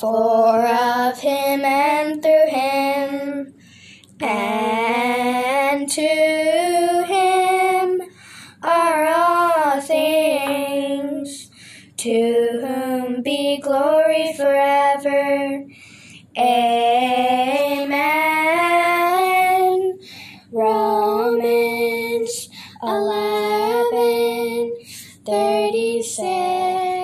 For of him and through him and to him are all things, to whom be glory forever. Amen. Romans 11 36.